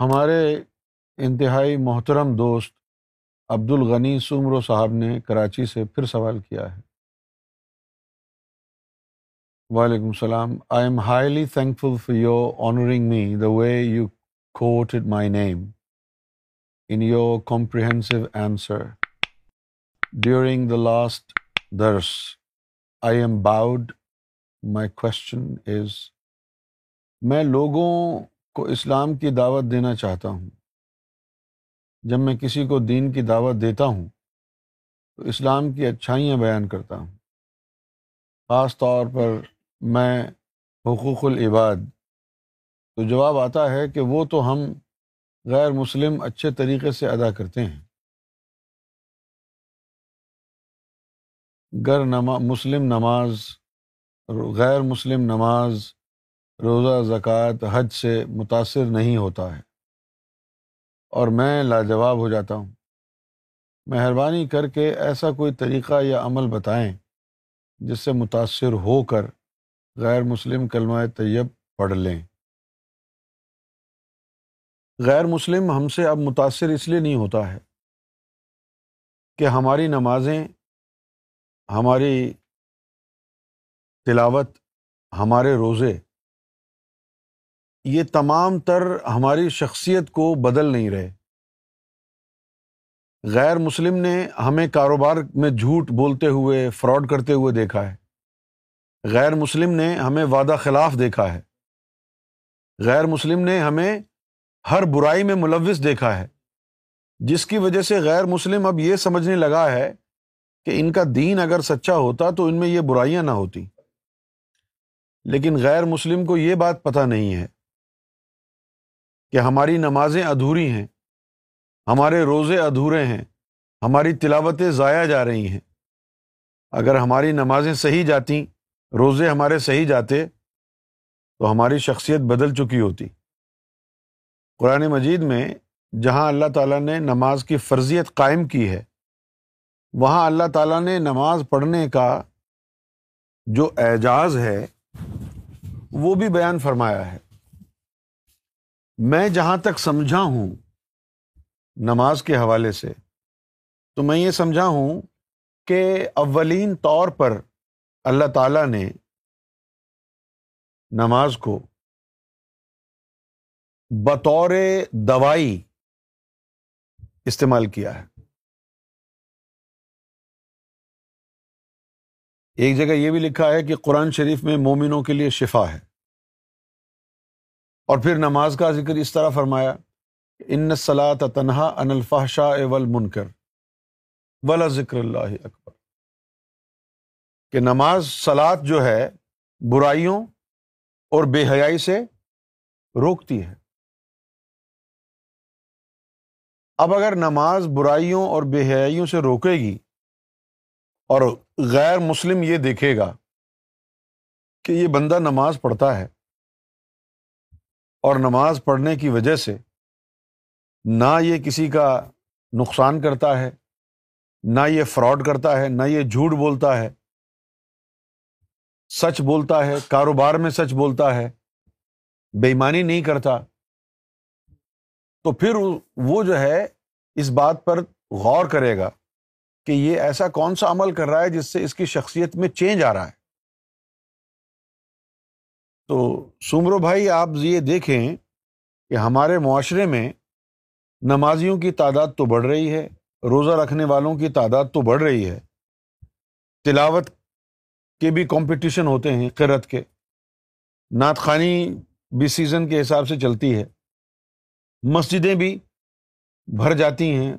ہمارے انتہائی محترم دوست عبد الغنی سمرو صاحب نے کراچی سے پھر سوال کیا ہے۔ وعلیکم السلام۔ I am highly thankful for your honoring me the way you quoted my name in your comprehensive answer during the last درس I am bowed my question is میں لوگوں کو اسلام کی دعوت دینا چاہتا ہوں۔ جب میں کسی کو دین کی دعوت دیتا ہوں، تو اسلام کی اچھائیاں بیان کرتا ہوں۔ خاص طور پر میں حقوق العباد۔ تو جواب آتا ہے کہ وہ تو ہم غیر مسلم اچھے طریقے سے ادا کرتے ہیں۔ گر نما، مسلم نماز، غیر مسلم نماز روزہ، زکوٰۃ، حج سے متاثر نہیں ہوتا ہے۔ اور میں لاجواب ہو جاتا ہوں۔ مہربانی کر کے ایسا کوئی طریقہ یا عمل بتائیں جس سے متاثر ہو کر غیر مسلم کلمہ طیب پڑھ لیں۔ غیر مسلم ہم سے اب متاثر اس لیے نہیں ہوتا ہے کہ ہماری نمازیں، ہماری تلاوت، ہمارے روزے یہ تمام تر ہماری شخصیت کو بدل نہیں رہے۔ غیر مسلم نے ہمیں کاروبار میں جھوٹ بولتے ہوئے، فراڈ کرتے ہوئے دیکھا ہے۔ غیر مسلم نے ہمیں وعدہ خلاف دیکھا ہے۔ غیر مسلم نے ہمیں ہر برائی میں ملوث دیکھا ہے۔ جس کی وجہ سے غیر مسلم اب یہ سمجھنے لگا ہے کہ ان کا دین اگر سچا ہوتا تو ان میں یہ برائیاں نہ ہوتی۔ لیکن غیر مسلم کو یہ بات پتہ نہیں ہے۔ کہ ہماری نمازیں ادھوری ہیں، ہمارے روزے ادھورے ہیں، ہماری تلاوتیں ضائع جا رہی ہیں۔ اگر ہماری نمازیں صحیح جاتی، روزے ہمارے صحیح جاتے، تو ہماری شخصیت بدل چکی ہوتی۔ قرآن مجید میں جہاں اللہ تعالیٰ نے نماز کی فرضیت قائم کی ہے، وہاں اللہ تعالیٰ نے نماز پڑھنے کا جو اعجاز ہے، وہ بھی بیان فرمایا ہے۔ میں جہاں تک سمجھا ہوں نماز کے حوالے سے، تو میں یہ سمجھا ہوں کہ اولین طور پر اللہ تعالیٰ نے نماز کو بطور دوائی استعمال کیا ہے۔ ایک جگہ یہ بھی لکھا ہے کہ قرآن شریف میں مومنوں کے لیے شفا ہے۔ اور پھر نماز کا ذکر اس طرح فرمایا، ان صلاح تنہا ان الفاح شاہ اول منکر ولا ذکر اللہ اکبر. کہ نماز سلاد جو ہے، برائیوں اور بے حیائی سے روکتی ہے۔ اب اگر نماز برائیوں اور بے حیائیوں سے روکے گی اور غیر مسلم یہ دیکھے گا کہ یہ بندہ نماز پڑھتا ہے اور نماز پڑھنے کی وجہ سے نہ یہ کسی کا نقصان کرتا ہے، نہ یہ فراڈ کرتا ہے، نہ یہ جھوٹ بولتا ہے۔ سچ بولتا ہے، کاروبار میں سچ بولتا ہے بےمانی نہیں کرتا۔ تو پھر وہ جو ہے اس بات پر غور کرے گا کہ یہ ایسا کون سا عمل کر رہا ہے جس سے اس کی شخصیت میں چینج آ رہا ہے۔ تو سمرو بھائی، آپ یہ دیکھیں کہ ہمارے معاشرے میں نمازیوں کی تعداد تو بڑھ رہی ہے، روزہ رکھنے والوں کی تعداد تو بڑھ رہی ہے۔ تلاوت کے بھی کمپٹیشن ہوتے ہیں قرت کے۔ نعت خوانی بھی سیزن کے حساب سے چلتی ہے۔ مسجدیں بھی بھر جاتی ہیں،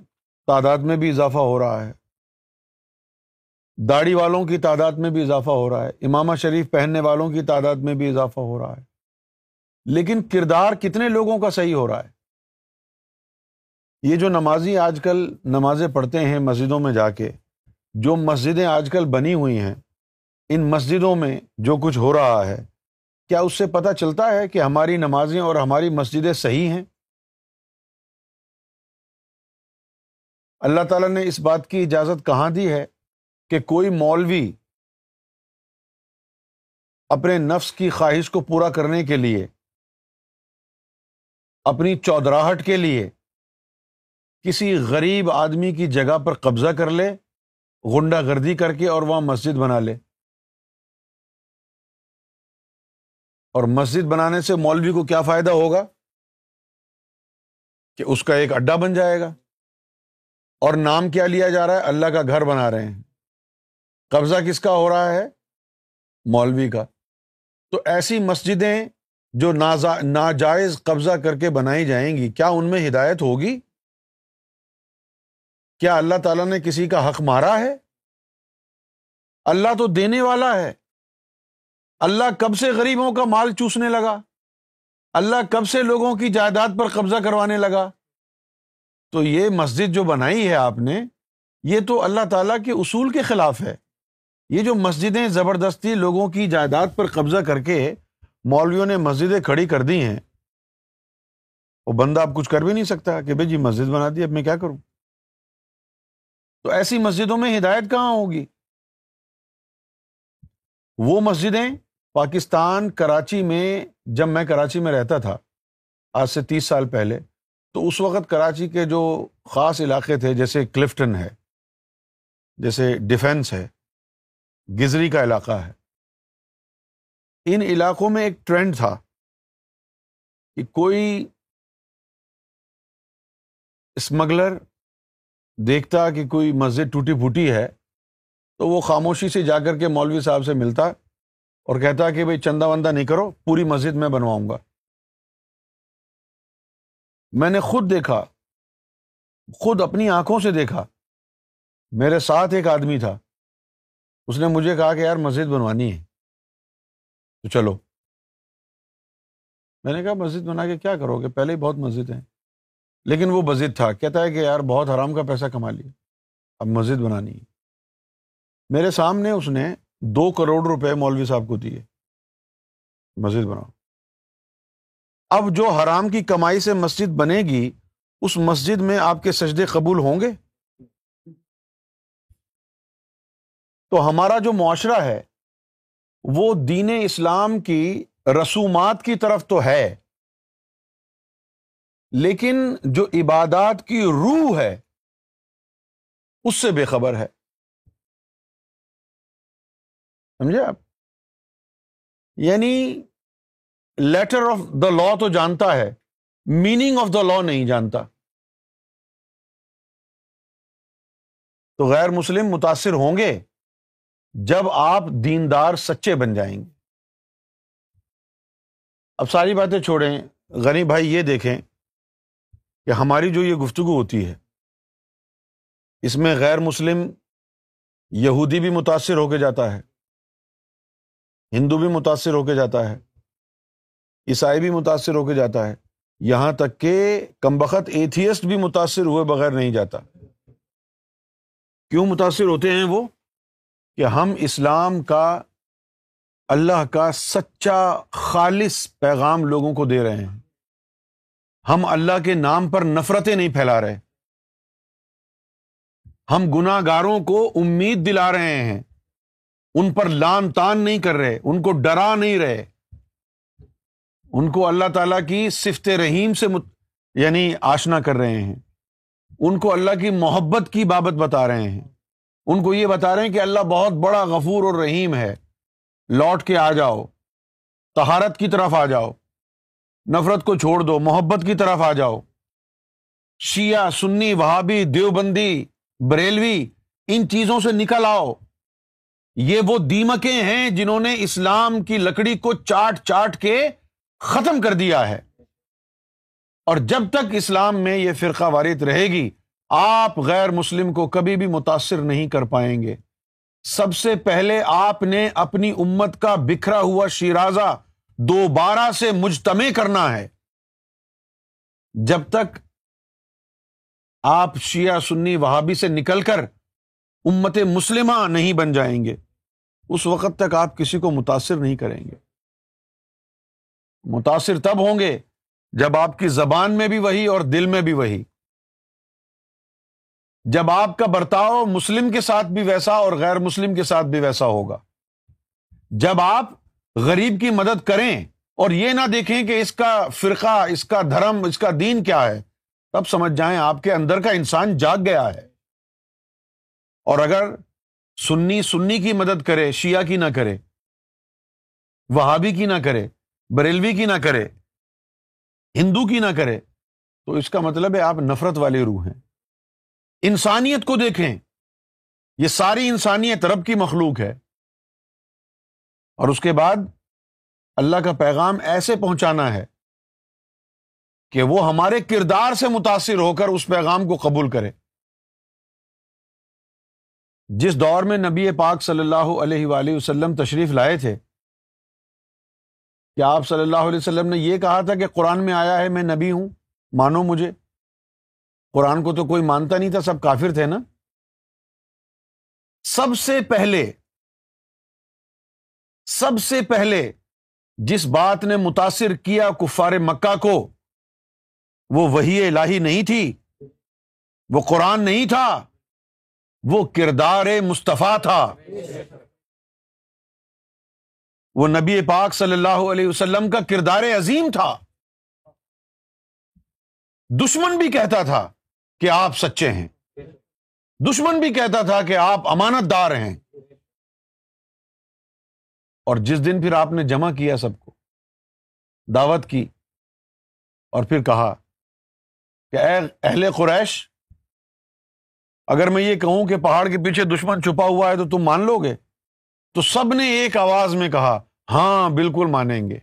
تعداد میں بھی اضافہ ہو رہا ہے۔ داڑھی والوں کی تعداد میں بھی اضافہ ہو رہا ہے۔ امامہ شریف پہننے والوں کی تعداد میں بھی اضافہ ہو رہا ہے۔ لیکن کردار کتنے لوگوں کا صحیح ہو رہا ہے؟ یہ جو نمازی آج کل نمازیں پڑھتے ہیں مسجدوں میں جا کے، جو مسجدیں آج کل بنی ہوئی ہیں، ان مسجدوں میں جو کچھ ہو رہا ہے، کیا اس سے پتہ چلتا ہے کہ ہماری نمازیں اور ہماری مسجدیں صحیح ہیں؟ اللہ تعالیٰ نے اس بات کی اجازت کہاں دی ہے؟ کہ کوئی مولوی اپنے نفس کی خواہش کو پورا کرنے کے لیے، اپنی چودراہٹ کے لیے کسی غریب آدمی کی جگہ پر قبضہ کر لے، غنڈہ گردی کر کے اور وہاں مسجد بنا لے۔ اور مسجد بنانے سے مولوی کو کیا فائدہ ہوگا؟ کہ اس کا ایک اڈا بن جائے گا۔ اور نام کیا لیا جا رہا ہے؟ اللہ کا گھر بنا رہے ہیں۔ قبضہ کس کا ہو رہا ہے؟ مولوی کا۔ تو ایسی مسجدیں جو ناجائز قبضہ کر کے بنائی جائیں گی، کیا ان میں ہدایت ہوگی؟ کیا اللہ تعالیٰ نے کسی کا حق مارا ہے؟ اللہ تو دینے والا ہے۔ اللہ کب سے غریبوں کا مال چوسنے لگا؟ اللہ کب سے لوگوں کی جائیداد پر قبضہ کروانے لگا؟ تو یہ مسجد جو بنائی ہے آپ نے، یہ تو اللہ تعالیٰ کے اصول کے خلاف ہے۔ یہ جو مسجدیں زبردستی لوگوں کی جائیداد پر قبضہ کر کے مولویوں نے مسجدیں کھڑی کر دی ہیں، وہ بندہ اب کچھ کر بھی نہیں سکتا کہ بھائی جی مسجد بنا دی، اب میں کیا کروں؟ تو ایسی مسجدوں میں ہدایت کہاں ہوگی؟ وہ مسجدیں پاکستان، کراچی میں، جب میں کراچی میں رہتا تھا، آج سے تیس سال پہلے، تو اس وقت کراچی کے جو خاص علاقے تھے، جیسے کلفٹن ہے، جیسے ڈیفینس ہے گزری کا علاقہ ہے۔ ان علاقوں میں ایک ٹرینڈ تھا کہ کوئی اسمگلر دیکھتا کہ کوئی مسجد ٹوٹی پھوٹی ہے تو وہ خاموشی سے جا کر کے مولوی صاحب سے ملتا اور کہتا کہ بھائی چندہ وندہ نہیں کرو، پوری مسجد میں بنواؤں گا۔ میں نے خود دیکھا، خود اپنی آنکھوں سے دیکھا۔ میرے ساتھ ایک آدمی تھا۔ اس نے مجھے کہا کہ یار مسجد بنوانی ہے۔ تو چلو۔ میں نے کہا مسجد بنا کے کیا کرو گے؟ پہلے ہی بہت مسجد ہیں۔ لیکن وہ مسجد تھا۔ کہتا ہے کہ یار بہت حرام کا پیسہ کما لیا۔ اب مسجد بنانی ہے۔ میرے سامنے اس نے دو کروڑ روپے مولوی صاحب کو دیے۔ مسجد بناؤ۔ اب جو حرام کی کمائی سے مسجد بنے گی، اس مسجد میں آپ کے سجدے قبول ہوں گے؟ تو ہمارا جو معاشرہ ہے، وہ دین اسلام کی رسومات کی طرف تو ہے، لیکن جو عبادات کی روح ہے، اس سے بے خبر ہے۔ سمجھے آپ؟ یعنی لیٹر آف دا لا تو جانتا ہے میننگ آف دا لا نہیں جانتا۔ تو غیر مسلم متاثر ہوں گے۔ جب آپ دیندار سچے بن جائیں گے۔ اب ساری باتیں چھوڑیں، غنی بھائی یہ دیکھیں کہ ہماری جو یہ گفتگو ہوتی ہے، اس میں غیر مسلم یہودی بھی متاثر ہو کے جاتا ہے، ہندو بھی متاثر ہو کے جاتا ہے، عیسائی بھی متاثر ہو کے جاتا ہے، یہاں تک کہ کمبخت ایتھیسٹ بھی متاثر ہوئے بغیر نہیں جاتا۔ کیوں متاثر ہوتے ہیں وہ؟ کہ ہم اسلام کا اللہ کا سچا خالص پیغام لوگوں کو دے رہے ہیں۔ ہم اللہ کے نام پر نفرتیں نہیں پھیلا رہے۔ ہم گناہ گاروں کو امید دلا رہے ہیں۔ ان پر لان تان نہیں کر رہے، ان کو ڈرا نہیں رہے۔ ان کو اللہ تعالیٰ کی صفت رحیم سے مت... یعنی آشنا کر رہے ہیں۔ ان کو اللہ کی محبت کی بابت بتا رہے ہیں۔ ان کو یہ بتا رہے ہیں کہ اللہ بہت بڑا غفور اور رحیم ہے۔ لوٹ کے آ جاؤ تہارت کی طرف آ جاؤ، نفرت کو چھوڑ دو، محبت کی طرف آ جاؤ۔ شیعہ، سنی، وہابی، دیوبندی، بریلوی، ان چیزوں سے نکل آؤ۔ یہ وہ دیمکیں ہیں جنہوں نے اسلام کی لکڑی کو چاٹ چاٹ کے ختم کر دیا ہے۔ اور جب تک اسلام میں یہ فرقہ وارث رہے گی آپ غیر مسلم کو کبھی بھی متاثر نہیں کر پائیں گے۔ سب سے پہلے آپ نے اپنی امت کا بکھرا ہوا شیرازہ دوبارہ سے مجتمع کرنا ہے۔ جب تک آپ شیعہ سنی وہابی سے نکل کر امت مسلمہ نہیں بن جائیں گے، اس وقت تک آپ کسی کو متاثر نہیں کریں گے۔ متاثر تب ہوں گے جب آپ کی زبان میں بھی وہی اور دل میں بھی وہی۔ جب آپ کا برتاؤ مسلم کے ساتھ بھی ویسا اور غیر مسلم کے ساتھ بھی ویسا ہوگا۔ جب آپ غریب کی مدد کریں اور یہ نہ دیکھیں کہ اس کا فرقہ، اس کا دھرم، اس کا دین کیا ہے، تب سمجھ جائیں آپ کے اندر کا انسان جاگ گیا ہے۔ اور اگر سنی سنی کی مدد کرے، شیعہ کی نہ کرے، وہابی کی نہ کرے، بریلوی کی نہ کرے، ہندو کی نہ کرے، تو اس کا مطلب ہے آپ نفرت والے روح ہیں۔ انسانیت کو دیکھیں، یہ ساری انسانیت رب کی مخلوق ہے۔ اور اس کے بعد اللہ کا پیغام ایسے پہنچانا ہے کہ وہ ہمارے کردار سے متاثر ہو کر اس پیغام کو قبول کرے۔ جس دور میں نبی پاک صلی اللہ علیہ وآلہ وسلم تشریف لائے تھے، کیا آپ صلی اللہ علیہ وسلم نے یہ کہا تھا کہ قرآن میں آیا ہے، میں نبی ہوں، مانو مجھے؟ قرآن کو تو کوئی مانتا نہیں تھا، سب کافر تھے نا؟ سب سے پہلے، سب سے پہلے جس بات نے متاثر کیا کفار مکہ کو، وہ وہی الہی نہیں تھی، وہ قرآن نہیں تھا، وہ کردار مصطفیٰ تھا۔ وہ نبی پاک صلی اللہ علیہ وسلم کا کردار عظیم تھا۔ دشمن بھی کہتا تھا۔ کہ آپ سچے ہیں۔ دشمن بھی کہتا تھا کہ آپ امانت دار ہیں۔ اور جس دن پھر آپ نے جمع کیا سب کو، دعوت کی اور پھر کہا کہ اے اہل قریش، اگر میں یہ کہوں کہ پہاڑ کے پیچھے دشمن چھپا ہوا ہے تو تم مان لو گے۔ تو سب نے ایک آواز میں کہا ہاں بالکل مانیں گے۔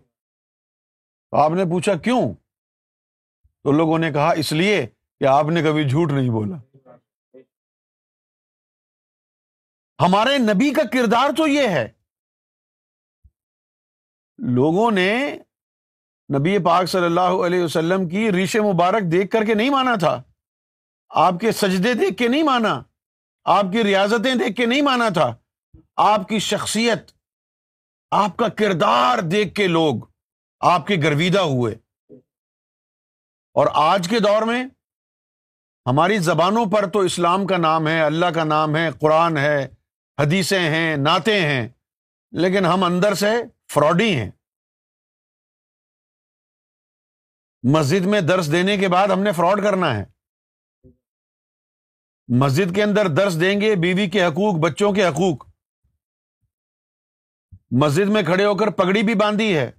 آپ نے پوچھا، کیوں؟ تو لوگوں نے کہا، اس لیے کہ آپ نے کبھی جھوٹ نہیں بولا۔ ہمارے نبی کا کردار تو یہ ہے۔ لوگوں نے نبی پاک صلی اللہ علیہ وسلم کی ریش مبارک دیکھ کر کے نہیں مانا تھا۔ آپ کے سجدے دیکھ کے نہیں مانا۔ آپ کی ریاضتیں دیکھ کے نہیں مانا تھا۔ آپ کی شخصیت، آپ کا کردار دیکھ کے لوگ آپ کے گرویدہ ہوئے۔ اور آج کے دور میں ہماری زبانوں پر تو اسلام کا نام ہے، اللہ کا نام ہے، قرآن ہے، حدیثیں ہیں، نعتیں ہیں، لیکن ہم اندر سے فراڈی ہیں۔ مسجد میں درس دینے کے بعد ہم نے فراڈ کرنا ہے۔ مسجد کے اندر درس دیں گے بیوی کے حقوق، بچوں کے حقوق۔ مسجد میں کھڑے ہو کر پگڑی بھی باندھی ہے۔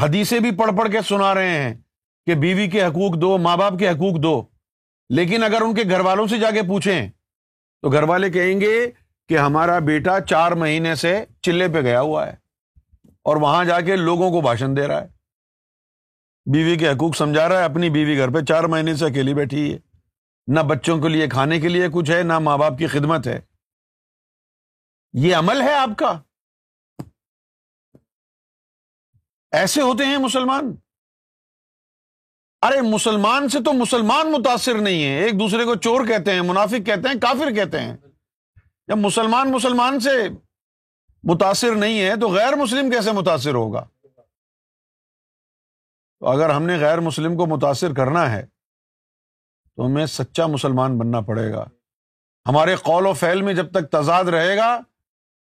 حدیثیں بھی پڑھ پڑھ کے سنا رہے ہیں کہ بیوی کے حقوق دو، ماں باپ کے حقوق دو۔ لیکن اگر ان کے گھر والوں سے جا کے پوچھیں، تو گھر والے کہیں گے کہ ہمارا بیٹا چار مہینے سے چلے پہ گیا ہوا ہے اور وہاں جا کے لوگوں کو بھاشن دے رہا ہے۔ بیوی کے حقوق سمجھا رہا ہے، اپنی بیوی گھر پہ چار مہینے سے اکیلی بیٹھی ہے۔ نہ بچوں کے لیے، کھانے کے لیے کچھ ہے، نہ ماں باپ کی خدمت ہے۔ یہ عمل ہے آپ کا؟ ایسے ہوتے ہیں مسلمان۔ ارے مسلمان سے تو مسلمان متاثر نہیں ہے ایک دوسرے کو چور کہتے ہیں، منافق کہتے ہیں، کافر کہتے ہیں۔ جب مسلمان مسلمان سے متاثر نہیں ہے تو غیر مسلم کیسے متاثر ہوگا؟ تو اگر ہم نے غیر مسلم کو متاثر کرنا ہے، تو ہمیں سچا مسلمان بننا پڑے گا۔ ہمارے قول و فعل میں جب تک تضاد رہے گا،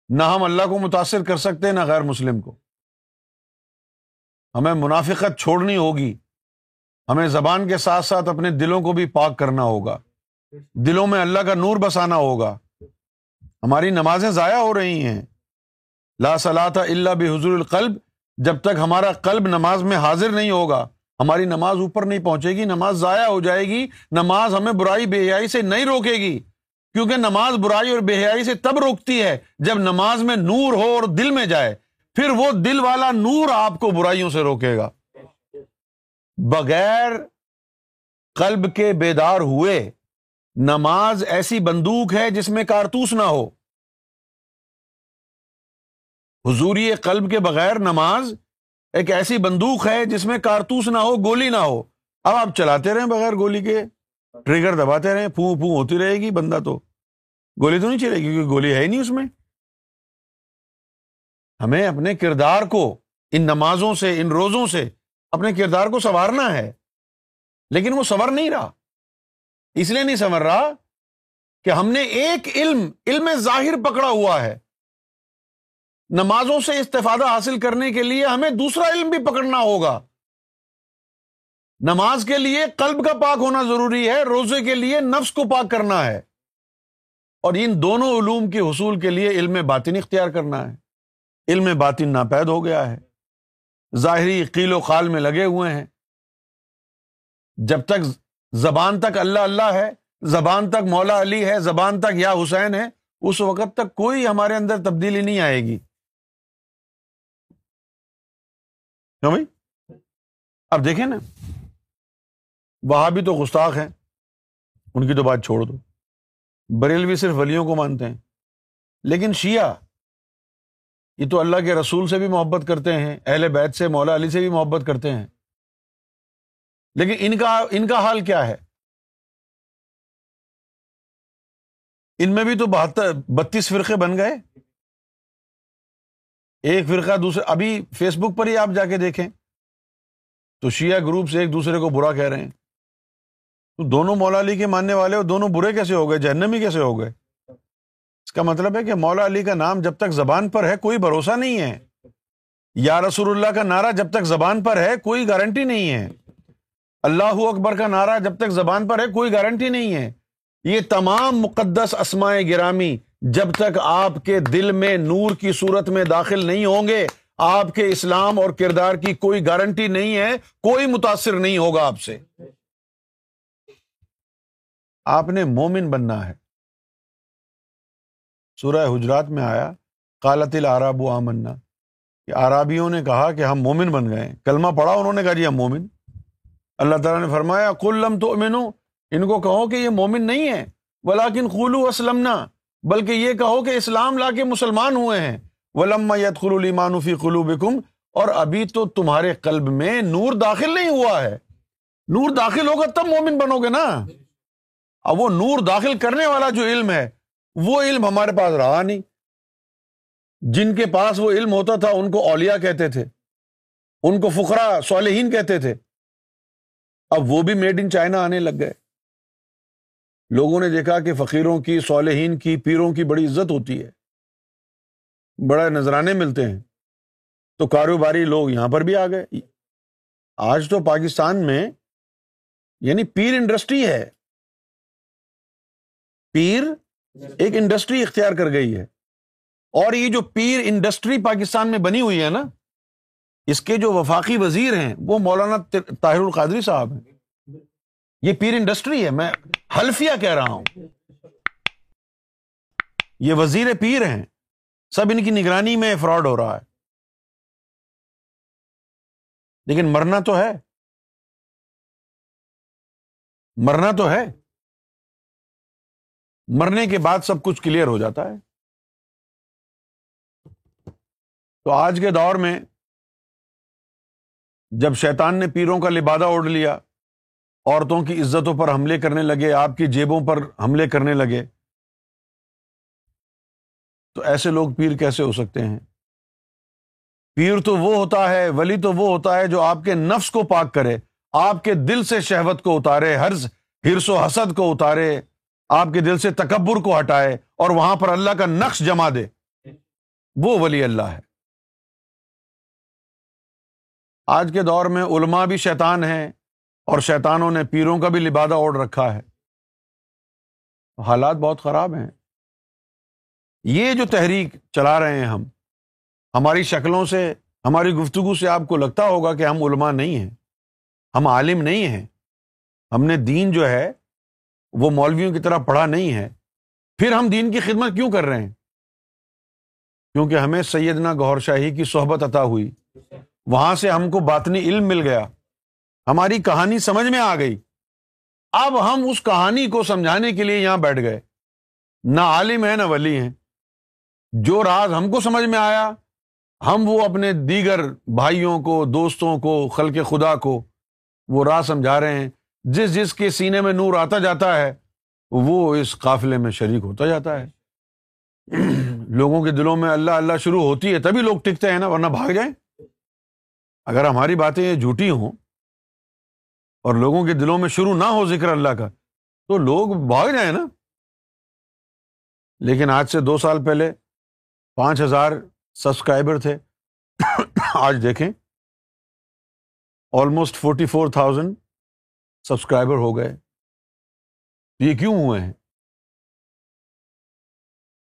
نہ ہم اللہ کو متاثر کر سکتے، نہ غیر مسلم کو۔ ہمیں منافقت چھوڑنی ہوگی۔ ہمیں زبان کے ساتھ ساتھ اپنے دلوں کو بھی پاک کرنا ہوگا۔ دلوں میں اللہ کا نور بسانا ہوگا۔ ہماری نمازیں ضائع ہو رہی ہیں۔ لا صلاح اللہ بحضور القلب۔ جب تک ہمارا قلب نماز میں حاضر نہیں ہوگا، ہماری نماز اوپر نہیں پہنچے گی، نماز ضائع ہو جائے گی، نماز ہمیں برائی بے حیائی سے نہیں روکے گی۔ کیونکہ نماز برائی اور بے حیائی سے تب روکتی ہے جب نماز میں نور ہو اور دل میں جائے۔ پھر وہ دل والا نور آپ کو برائیوں سے روکے گا۔ بغیر قلب کے بیدار ہوئے، نماز ایسی بندوق ہے جس میں کارتوس نہ ہو۔ حضوری قلب کے بغیر نماز ایک ایسی بندوق ہے جس میں کارتوس نہ ہو، گولی نہ ہو۔ اب آپ چلاتے رہیں بغیر گولی کے، ٹریگر دباتے رہیں پھو پھو ہوتی رہے گی، بندہ تو گولی تو نہیں چلے گی کیونکہ گولی ہے ہی نہیں اس میں۔ ہمیں اپنے کردار کو ان نمازوں سے، ان روزوں سے اپنے کردار کو سنوارنا ہے۔ لیکن وہ سنور نہیں رہا۔ اس لیے نہیں سنور رہا کہ ہم نے ایک علم علم ظاہر پکڑا ہوا ہے۔ نمازوں سے استفادہ حاصل کرنے کے لیے ہمیں دوسرا علم بھی پکڑنا ہوگا۔ نماز کے لیے قلب کا پاک ہونا ضروری ہے، روزے کے لیے نفس کو پاک کرنا ہے۔ اور ان دونوں علوم کے حصول کے لیے علم باطن اختیار کرنا ہے۔ علم باطن ناپید ہو گیا ہے۔ ظاہری قیل و خال میں لگے ہوئے ہیں۔ جب تک زبان تک اللہ اللہ ہے، زبان تک مولا علی ہے، زبان تک یا حسین ہے، اس وقت تک کوئی ہمارے اندر تبدیلی نہیں آئے گی۔ کیوں بھائی؟ اب دیکھیں نا۔ وہاں بھی تو گستاخ ہیں، ان کی تو بات چھوڑ دو۔ بریلوی صرف ولیوں کو مانتے ہیں، لیکن شیعہ یہ تو اللہ کے رسول سے بھی محبت کرتے ہیں، اہل بیت سے، مولا علی سے بھی محبت کرتے ہیں۔ لیکن ان کا ان کا حال کیا ہے؟ ان میں بھی تو بہتر، بتیس فرقے بن گئے۔ ایک فرقہ دوسرے، ابھی فیس بک پر ہی آپ جا کے دیکھیں۔ تو شیعہ گروپ سے ایک دوسرے کو برا کہہ رہے ہیں۔ تو دونوں مولا علی کے ماننے والے دونوں برے کیسے ہو گئے؟ جہنمی کیسے ہو گئے؟ اس کا مطلب ہے کہ مولا علی کا نام جب تک زبان پر ہے، کوئی بھروسہ نہیں ہے۔ یا رسول اللہ کا نعرہ جب تک زبان پر ہے، کوئی گارنٹی نہیں ہے۔ اللہ اکبر کا نعرہ جب تک زبان پر ہے، کوئی گارنٹی نہیں ہے۔ یہ تمام مقدس اسمائے گرامی جب تک آپ کے دل میں نور کی صورت میں داخل نہیں ہوں گے، آپ کے اسلام اور کردار کی کوئی گارنٹی نہیں ہے، کوئی متاثر نہیں ہوگا آپ سے۔ آپ نے مومن بننا ہے۔ سورہ حجرات میں آیا کالت العراب آمنا۔ کہ آرابیوں نے کہا کہ ہم مومن بن گئے۔ کلمہ پڑھا انہوں نے کہا جی ہم مومن۔ اللہ تعالیٰ نے فرمایا کلم تو امنو ان کو کہو کہ یہ مومن نہیں ہے ولاکن خلو اسلم بلکہ یہ کہو کہ اسلام لا کے مسلمان ہوئے ہیں۔ ولم یت خلو فی قلو بکم اور ابھی تو تمہارے قلب میں نور داخل نہیں ہوا ہے۔ نور داخل ہوگا تب مومن بنو گے نا۔ اب وہ نور داخل کرنے والا جو علم ہے وہ علم ہمارے پاس رہا نہیں۔ جن کے پاس وہ علم ہوتا تھا، ان کو اولیا کہتے تھے، ان کو فقرا صالحین کہتے تھے۔ اب وہ بھی میڈ ان چائنا آنے لگ گئے۔ لوگوں نے دیکھا کہ فقیروں کی، صالحین کی، پیروں کی بڑی عزت ہوتی ہے۔ بڑے نذرانے ملتے ہیں۔ تو کاروباری لوگ یہاں پر بھی آ گئے۔ آج تو پاکستان میں یعنی پیر انڈسٹری ہے۔ پیر ایک انڈسٹری اختیار کر گئی ہے۔ اور یہ جو پیر انڈسٹری پاکستان میں بنی ہوئی ہے نا، اس کے جو وفاقی وزیر ہیں، وہ مولانا طاہر القادری صاحب ہیں۔ یہ پیر انڈسٹری ہے، میں حلفیہ کہہ رہا ہوں۔ یہ وزیر پیر ہیں۔ سب ان کی نگرانی میں فراڈ ہو رہا ہے۔ لیکن مرنا تو ہے۔ مرنا تو ہے۔ مرنے کے بعد سب کچھ کلیئر ہو جاتا ہے۔ تو آج کے دور میں جب شیطان نے پیروں کا لبادہ اوڑھ لیا، عورتوں کی عزتوں پر حملے کرنے لگے، آپ کی جیبوں پر حملے کرنے لگے، تو ایسے لوگ پیر کیسے ہو سکتے ہیں؟ پیر تو وہ ہوتا ہے، ولی تو وہ ہوتا ہے جو آپ کے نفس کو پاک کرے، آپ کے دل سے شہوت کو اتارے ہرس ہرس و حسد کو اتارے۔ آپ کے دل سے تکبر کو ہٹائے اور وہاں پر اللہ کا نقش جما دے۔ وہ ولی اللہ ہے۔ آج کے دور میں علماء بھی شیطان ہیں اور شیطانوں نے پیروں کا بھی لبادہ اوڑھ رکھا ہے۔ حالات بہت خراب ہیں۔ یہ جو تحریک چلا رہے ہیں ہم، ہماری شکلوں سے، ہماری گفتگو سے آپ کو لگتا ہوگا کہ ہم علماء نہیں ہیں۔ ہم عالم نہیں ہیں۔ ہم نے دین جو ہے وہ مولویوں کی طرح پڑھا نہیں ہے، پھر ہم دین کی خدمت کیوں کر رہے ہیں؟ کیونکہ ہمیں سیدنا گور شاہی کی صحبت عطا ہوئی۔ وہاں سے ہم کو باطنی علم مل گیا۔ ہماری کہانی سمجھ میں آ گئی۔ اب ہم اس کہانی کو سمجھانے کے لیے یہاں بیٹھ گئے۔ نہ عالم ہے نہ ولی ہیں۔ جو راز ہم کو سمجھ میں آیا، ہم وہ اپنے دیگر بھائیوں کو، دوستوں کو، خلق خدا کو وہ راز سمجھا رہے ہیں۔ جس جس کے سینے میں نور آتا جاتا ہے، وہ اس قافلے میں شریک ہوتا جاتا ہے۔ لوگوں کے دلوں میں اللہ اللہ شروع ہوتی ہے، تبھی لوگ ٹکتے ہیں نا، ورنہ بھاگ جائیں۔ اگر ہماری باتیں یہ جھوٹی ہوں اور لوگوں کے دلوں میں شروع نہ ہو ذکر اللہ کا، تو لوگ بھاگ جائیں نا۔ لیکن آج سے دو سال پہلے پانچ ہزار سبسکرائبر تھے۔ آج دیکھیں۔ Almost forty four thousand subscriber ہو گئے۔ یہ کیوں ہوئے ہیں؟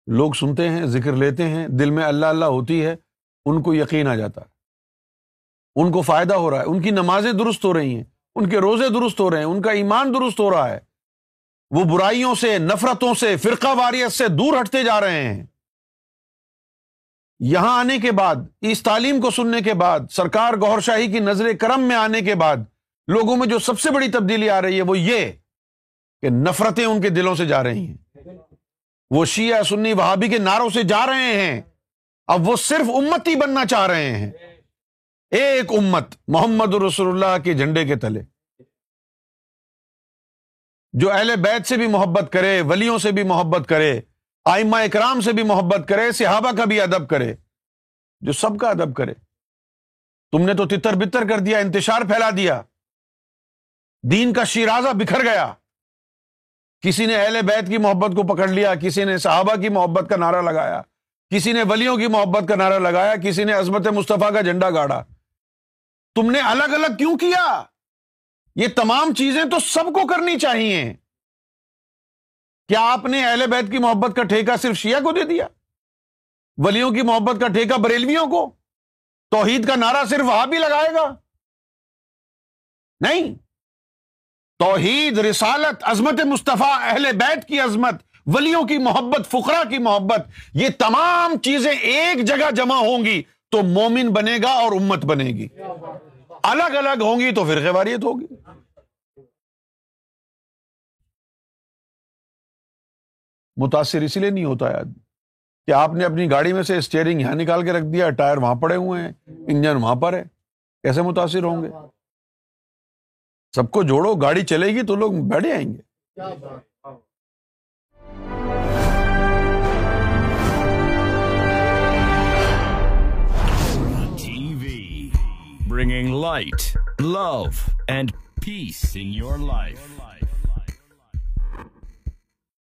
لوگ سنتے ہیں، ذکر لیتے ہیں، دل میں اللہ اللہ ہوتی ہے، ان کو یقین آ جاتا۔ ہے ان کو فائدہ ہو رہا ہے، ان کی نمازیں درست ہو رہی ہیں، ان کے روزے درست ہو رہے ہیں، ان کا ایمان درست ہو رہا ہے۔ وہ برائیوں سے، نفرتوں سے، فرقہ واریت سے دور ہٹتے جا رہے ہیں۔ یہاں آنے کے بعد، اس تعلیم کو سننے کے بعد، سرکار گور شاہی کی نظر کرم میں آنے کے بعد لوگوں میں جو سب سے بڑی تبدیلی آ رہی ہے وہ یہ کہ نفرتیں ان کے دلوں سے جا رہی ہیں۔ وہ شیعہ، سنی، وہابی کے نعروں سے جا رہے ہیں۔ اب وہ صرف امتی بننا چاہ رہے ہیں۔ ایک امت، محمد رسول اللہ کے جھنڈے کے تلے۔ جو اہل بیت سے بھی محبت کرے، ولیوں سے بھی محبت کرے، آئمہ اکرام سے بھی محبت کرے، صحابہ کا بھی ادب کرے، جو سب کا ادب کرے۔ تم نے تو تتر بتر کر دیا، انتشار پھیلا دیا۔ دین کا شیرازہ بکھر گیا۔ کسی نے اہل بیت کی محبت کو پکڑ لیا، کسی نے صحابہ کی محبت کا نعرہ لگایا، کسی نے ولیوں کی محبت کا نعرہ لگایا، کسی نے عظمت مصطفیٰ کا جھنڈا گاڑا۔ تم نے الگ الگ کیوں کیا؟ یہ تمام چیزیں تو سب کو کرنی چاہیے۔ کیا آپ نے اہل بیت کی محبت کا ٹھیکہ صرف شیعہ کو دے دیا؟ ولیوں کی محبت کا ٹھیکہ بریلویوں کو؟ توحید کا نعرہ صرف وہاں بھی لگائے گا؟ نہیں۔ توحید، رسالت، عظمت مصطفیٰ، اہل بیت کی عظمت، ولیوں کی محبت، فقرا کی محبت، یہ تمام چیزیں ایک جگہ جمع ہوں گی تو مومن بنے گا اور امت بنے گی۔ الگ الگ ہوں گی تو پھر واریت ہوگی۔ متاثر اسی لیے نہیں ہوتا ہے آدمی کہ آپ نے اپنی گاڑی میں سے اسٹیئرنگ یہاں نکال کے رکھ دیا، ٹائر وہاں پڑے ہوئے ہیں، انجن وہاں پر ہے۔ کیسے متاثر ہوں گے؟ سب کو جوڑو، گاڑی چلے گی تو لوگ بیٹھے آئیں گے۔ Bringing light love and peace in your life